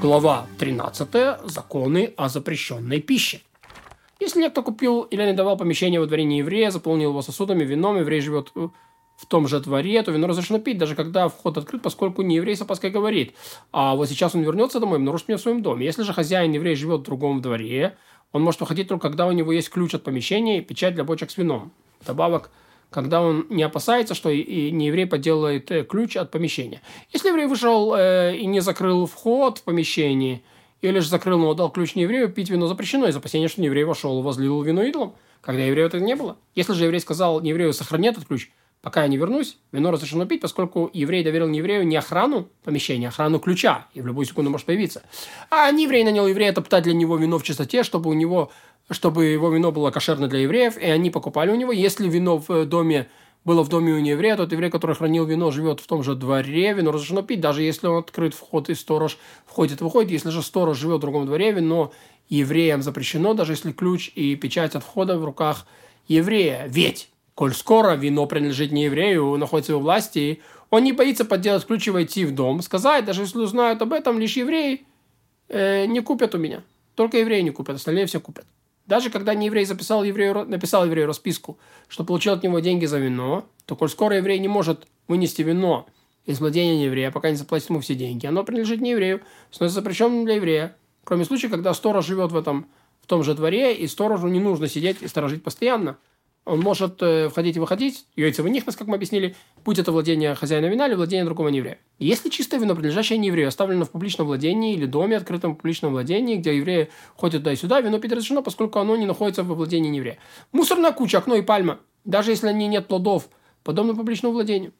Глава 13. Законы о запрещенной пище. Если некто купил или не давал помещение во дворе еврея, заполнил его сосудами, вином, еврей живет в том же дворе, то вино разрешено пить, даже когда вход открыт, поскольку не еврей с опаской говорит. А вот сейчас он вернется домой и нарушит меня в своем доме. Если же хозяин еврей живет в другом дворе, он может выходить только когда у него есть ключ от помещения и печать для бочек с вином. Добавок когда он не опасается, что и не еврей подделает э, ключ от помещения. Если еврей вышел э, и не закрыл вход в помещение, или же закрыл, но дал ключ не еврею, пить вино запрещено из опасения, что еврей вошел и возлил вино идолом, когда еврею это не было. Если же еврей сказал не еврею, сохрани этот ключ, пока я не вернусь, вино разрешено пить, поскольку еврей доверил не еврею не охрану помещения, а охрану ключа, и в любую секунду может появиться. А не еврей нанял еврея топтать для него вино в чистоте, чтобы у него чтобы его вино было кошерно для евреев, и они покупали у него. Если вино в доме было в доме у нееврея, тот еврей, который хранил вино, живет в том же дворе, вино разрешено пить, даже если он открыт вход и сторож входит и выходит. Если же сторож живет в другом дворе, вино евреям запрещено, даже если ключ и печать от входа в руках еврея. Ведь, коль скоро вино принадлежит не еврею, находится его власти, он не боится подделать ключ и войти в дом, сказать, даже если узнают об этом, лишь евреи э, не купят у меня. Только евреи не купят, остальные все купят. Даже когда не еврей записал еврею, написал еврею расписку, что получил от него деньги за вино, то коль скоро еврей не может вынести вино из владения еврея, пока не заплатит ему все деньги, оно принадлежит не еврею, становится запрещенным для еврея. Кроме случая, когда сторож живет в этом в том же дворе, и сторожу не нужно сидеть и сторожить постоянно. Он может э, входить и выходить, яйцевый нихнес, как мы объяснили, будь это владение хозяина вина или владение другого нееврея. Если чистое вино, принадлежащее нееврею, оставлено в публичном владении или доме, открытом в публичном владении, где евреи ходят туда и сюда, вино пить разрешено, поскольку оно не находится во владении нееврея. Мусорная куча, окно и пальма, даже если ней нет плодов, подобно публичному владению.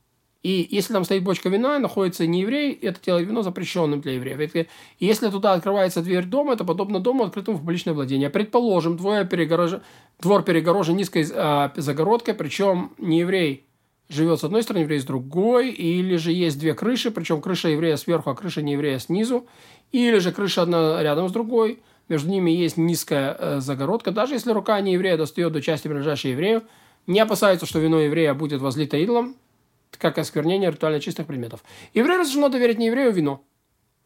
И если там стоит бочка вина, находится не еврей, это делает вино запрещенным для евреев. Если туда открывается дверь дома, это подобно дому, открытому в публичное владение. Предположим, двое перегорож... двор перегорожен низкой э, загородкой, причем не еврей живет с одной стороны, еврей с другой, или же есть две крыши, причем крыша еврея сверху, а крыша не еврея снизу, или же крыша одна рядом с другой, между ними есть низкая э, загородка. Даже если рука не еврея достает до части, принадлежащей еврею, не опасается, что вино еврея будет возлито идолом, как осквернение ритуально чистых предметов. Еврею разрешено доверить не еврею вино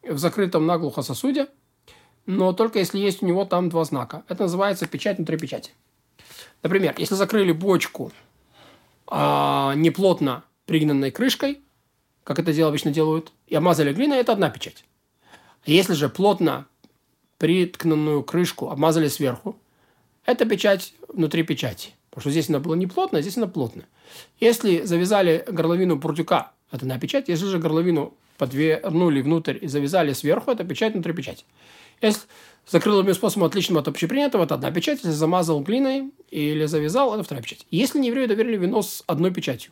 в закрытом наглухо сосуде, но только если есть у него там два знака. Это называется печать внутри печати. Например, если закрыли бочку а, неплотно пригнанной крышкой, как это дело обычно делают, и обмазали глиной, это одна печать. Если же плотно приткнанную крышку обмазали сверху, это печать внутри печати. Потому что здесь она была не плотная, здесь она плотная. Если завязали горловину бурдюка, это на печать. Если же горловину подвернули внутрь и завязали сверху, это печать внутри печати. Если закрыл ее способом отличным от общепринятого, это одна печать. Если замазал глиной или завязал, это вторая печать. Если не еврею доверили вино с одной печатью,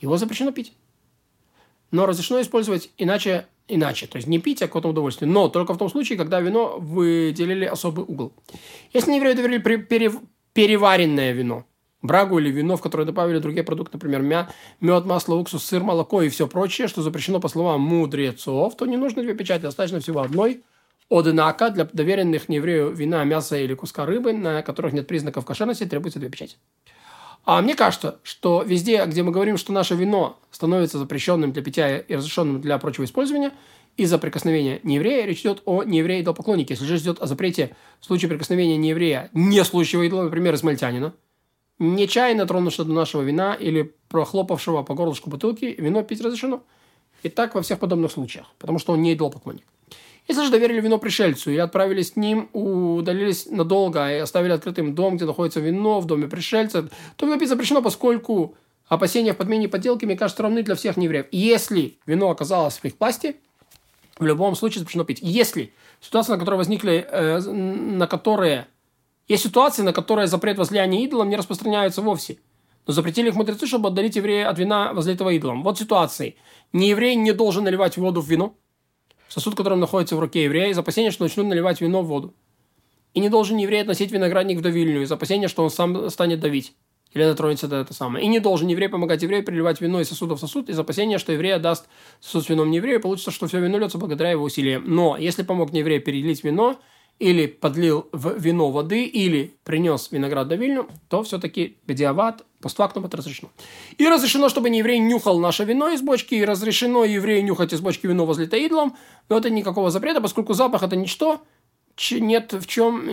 его запрещено пить. Но разрешено использовать иначе, иначе. То есть не пить, а какое-то удовольствие. Но только в том случае, когда вино выделили особый угол. Если не еврею доверили пере, переваренное вино, брагу или вино, в которое добавили другие продукты, например, мя, мед, масло, уксус, сыр, молоко и все прочее, что запрещено по словам мудрецов, то не нужно две печати, достаточно всего одной. Однако для доверенных нееврею вина, мяса или куска рыбы, на которых нет признаков кошерности, требуется две печати. А мне кажется, что везде, где мы говорим, что наше вино становится запрещенным для питья и разрешенным для прочего использования, из-за прикосновения нееврея, речь идет о неевреи идолопоклоннике. Если же идет о запрете в случае прикосновения нееврея, не служащего идола, например, измальтянина, нечаянно тронувшего до нашего вина или прохлопавшего по горлышку бутылки, вино пить разрешено. И так во всех подобных случаях, потому что он не идолопоклонник. Если же доверили вино пришельцу и отправились с ним, удалились надолго и оставили открытым дом, где находится вино, в доме пришельца, то вино пить запрещено, поскольку опасения в подмене и подделке, мне кажется, равны для всех неевреев. Если вино оказалось в их власти, в любом случае запрещено пить. Если ситуация, на которой возникли, э, на которые есть ситуации, на которые запрет возлияния идолам не распространяется вовсе. Но запретили их мудрецы, чтобы отдалить еврея от вина, возлитого идолом. Вот ситуации. Не еврей не должен наливать воду в вино, сосуд, который находится в руке еврея, из опасения, что начнут наливать вино в воду. И не должен еврей относить виноградник в давильню, из опасения, что он сам станет давить. Или дотронется до этого самое. И не должен еврей помогать еврею переливать вино из сосуда в сосуд из опасения, что еврей даст сосуд с вином не еврею, получится, что все вино льется благодаря его усилиям. Но если помог не еврею перелить вино или подлил в вино воды, или принес виноград до вильню, то все-таки бедиават, постфактум это разрешено. И разрешено, чтобы не еврей нюхал наше вино из бочки, и разрешено еврею нюхать из бочки вино возле таидлом, но это никакого запрета, поскольку запах это ничто, нет в чем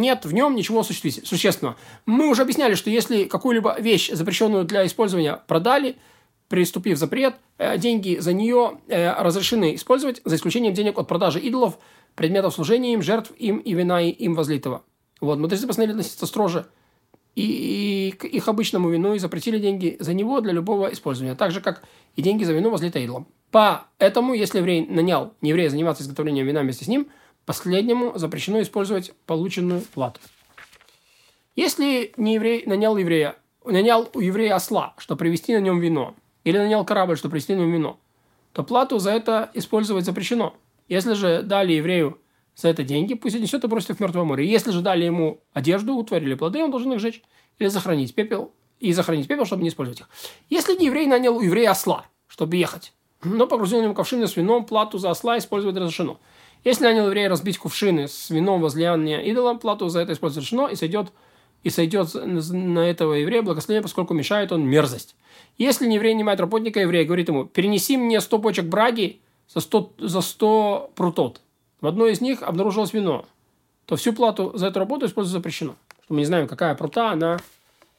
нет в нем ничего существенного. Мы уже объясняли, что если какую-либо вещь, запрещенную для использования, продали, приступив запрет, э, деньги за нее э, разрешены использовать, за исключением денег от продажи идолов, предметов служения им, жертв им и вина им возлитого. Вот, мудрецы постановили относиться строже и, и к их обычному вину и запретили деньги за него для любого использования, так же, как и деньги за вино возлитое идолом. Поэтому, если еврей нанял нееврея заниматься изготовлением вина вместе с ним – Последнему запрещено использовать полученную плату. Если не еврей нанял еврея, нанял у еврея осла, чтобы привезти на нем вино, или нанял корабль, чтобы привезти на нем вино, то плату за это использовать запрещено. Если же дали еврею за это деньги, пусть отнесет и бросит в Мертвое море. Если же дали ему одежду, утварь или плоды, он должен их сжечь или захоронить пепел, и захоронить пепел, чтобы не использовать их. Если не еврей нанял у еврея осла, чтобы ехать, но погрузил ему ковшины с вином, плату за осла использовать разрешено. Если нанял еврея разбить кувшины с вином возлияния идолам, плату за это использовать решено, и сойдет, и сойдет на этого еврея благословение, поскольку мешает он мерзость. Если не еврей нанимает работника, еврея говорит ему, перенеси мне 100 почек браги за 100, за 100 прутот. В одной из них обнаружилось вино. То всю плату за эту работу использовать запрещено. Мы не знаем, какая прута, она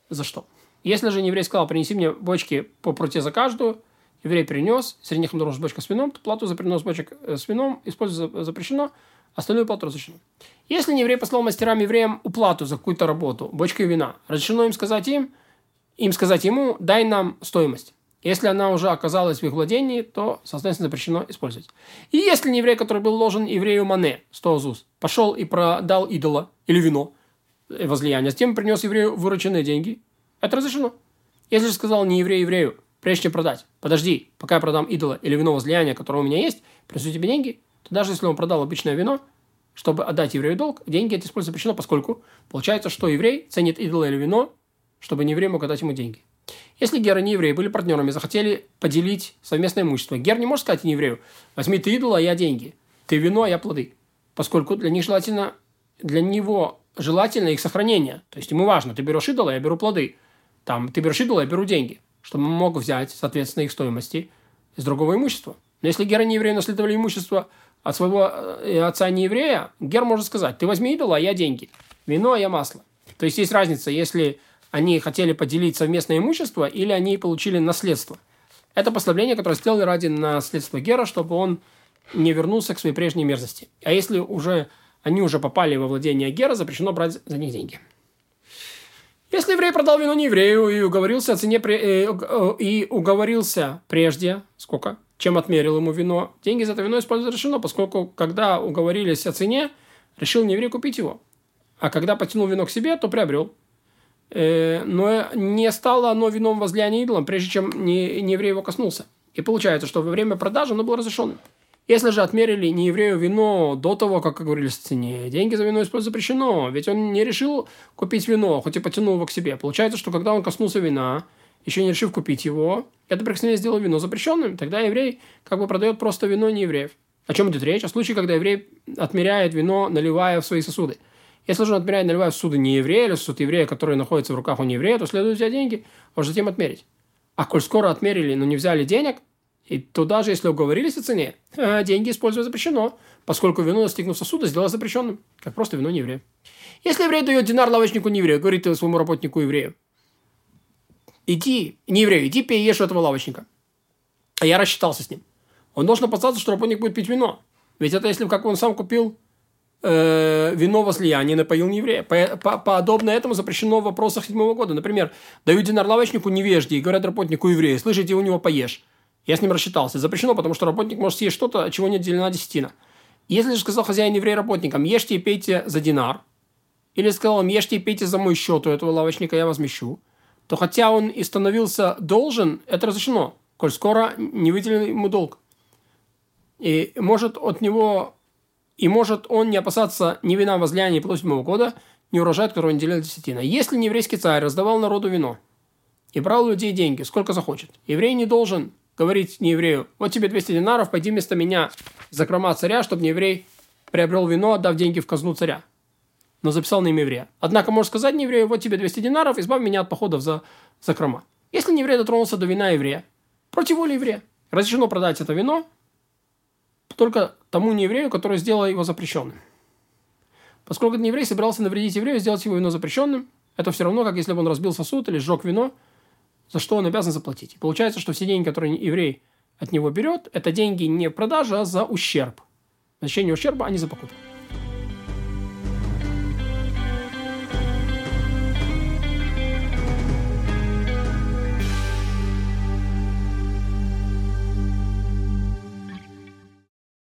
за что. Если же еврей сказал, принеси мне бочки по пруте за каждую, еврей принес, среди них обнаружилась бочка с вином, то плату за принос бочек э, с вином использовать запрещено, остальную плату разрешено. Если не еврей послал мастерам евреям уплату за какую-то работу, бочкой вина, разрешено им сказать им, им сказать ему, дай нам стоимость. Если она уже оказалась в их владении, то, соответственно, запрещено использовать. И если не еврей, который был ложен еврею Мане, 100 ЗУС, пошел и продал идола или вино э, возлияния, с тем принес еврею вырученные деньги, это разрешено. Если же сказал не еврей еврею, прежде чем продать, подожди, пока я продам идола или вино возлияния, которое у меня есть, принесу тебе деньги, то даже если он продал обычное вино, чтобы отдать еврею долг, деньги это использовать запрещено, поскольку получается, что еврей ценит идола или вино, чтобы не еврей мог отдать ему деньги. Если Гер и не еврей были партнерами, захотели поделить совместное имущество, Гер не может сказать еврею, возьми ты идола, а я деньги, ты вино, а я плоды. Поскольку для них желательно, для него желательно их сохранение. То есть ему важно, ты берешь идола, я беру плоды. Там, ты берешь идола, я беру деньги он мог взять, соответственно, их стоимости из другого имущества. Но если Гера не еврей наследовали имущество от своего э, отца не еврея, Гер может сказать, ты возьми идола, а я деньги, вино, а я масло. То есть есть разница, если они хотели поделить совместное имущество или они получили наследство. Это послабление, которое сделали ради наследства Гера, чтобы он не вернулся к своей прежней мерзости. А если уже они уже попали во владение Гера, запрещено брать за них деньги. Если еврей продал вино не еврею и уговорился о цене э, э, и уговорился прежде, сколько, чем отмерил ему вино, деньги за это вино использовать решено, поскольку когда уговорились о цене, решил не еврей купить его. А когда потянул вино к себе, то приобрел. Э, но не стало оно вином возлияния идолом, прежде чем не, не еврей его коснулся. И получается, что во время продажи оно было разрешено. Если же отмерили не еврею вино до того, как говорилось в цене, деньги за вино использовать запрещено, ведь он не решил купить вино, хоть и потянул его к себе. Получается, что когда он коснулся вина, еще не решив купить его, это прикосновение сделало вино запрещенным, тогда еврей как бы продает просто вино не евреев. О чем идет речь? О случае, когда еврей отмеряет вино, наливая в свои сосуды. Если же он отмеряет, наливая в сосуды не еврея, или сосуд еврея, который находится в руках у нееврея, то следует взять деньги, а уже затем отмерить. А коль скоро отмерили, но не взяли денег, и то даже если уговорились о цене, э, деньги использовать запрещено, поскольку вино, достигнув сосуда, сделано запрещенным, как просто вино не еврея. Если еврей дает динар лавочнику не еврею, говорит своему работнику еврею, иди, не еврею, иди пей ешь у этого лавочника. А я рассчитался с ним. Он должен опасаться, что работник будет пить вино. Ведь это если как он сам купил э, вино возлияния, напоил не еврея. По, по, подобно этому запрещено в вопросах седьмого года. Например, дают динар лавочнику невежде и говорят работнику еврею, слышите, у него поешь. Я с ним рассчитался. Запрещено, потому что работник может съесть что-то, чего не отделена десятина. Если же сказал хозяин еврей работникам, ешьте и пейте за динар, или сказал им, ешьте и пейте за мой счет у этого лавочника, я возмещу, то хотя он и становился должен, это разрешено, коль скоро не выделен ему долг. И может от него, и может он не опасаться ни вина возлияния после седьмого года, ни урожая, которого не делил десятина. Если не еврейский царь раздавал народу вино и брал у людей деньги, сколько захочет, еврей не должен говорить не еврею, вот тебе 200 динаров, пойди вместо меня за закрома царя, чтобы не еврей приобрел вино, отдав деньги в казну царя, но записал на имя еврея. Однако может сказать не еврею, вот тебе 200 динаров, избавь меня от походов за закрома. Если не еврей дотронулся до вина еврея, против воли еврея, разрешено продать это вино только тому нееврею, который сделал его запрещенным. Поскольку этот еврей собирался навредить еврею, сделать его вино запрещенным, это все равно, как если бы он разбил сосуд или сжег вино, за что он обязан заплатить. Получается, что все деньги, которые еврей от него берет, это деньги не в продаже, а за ущерб. Значение ущерба, а не за покупку.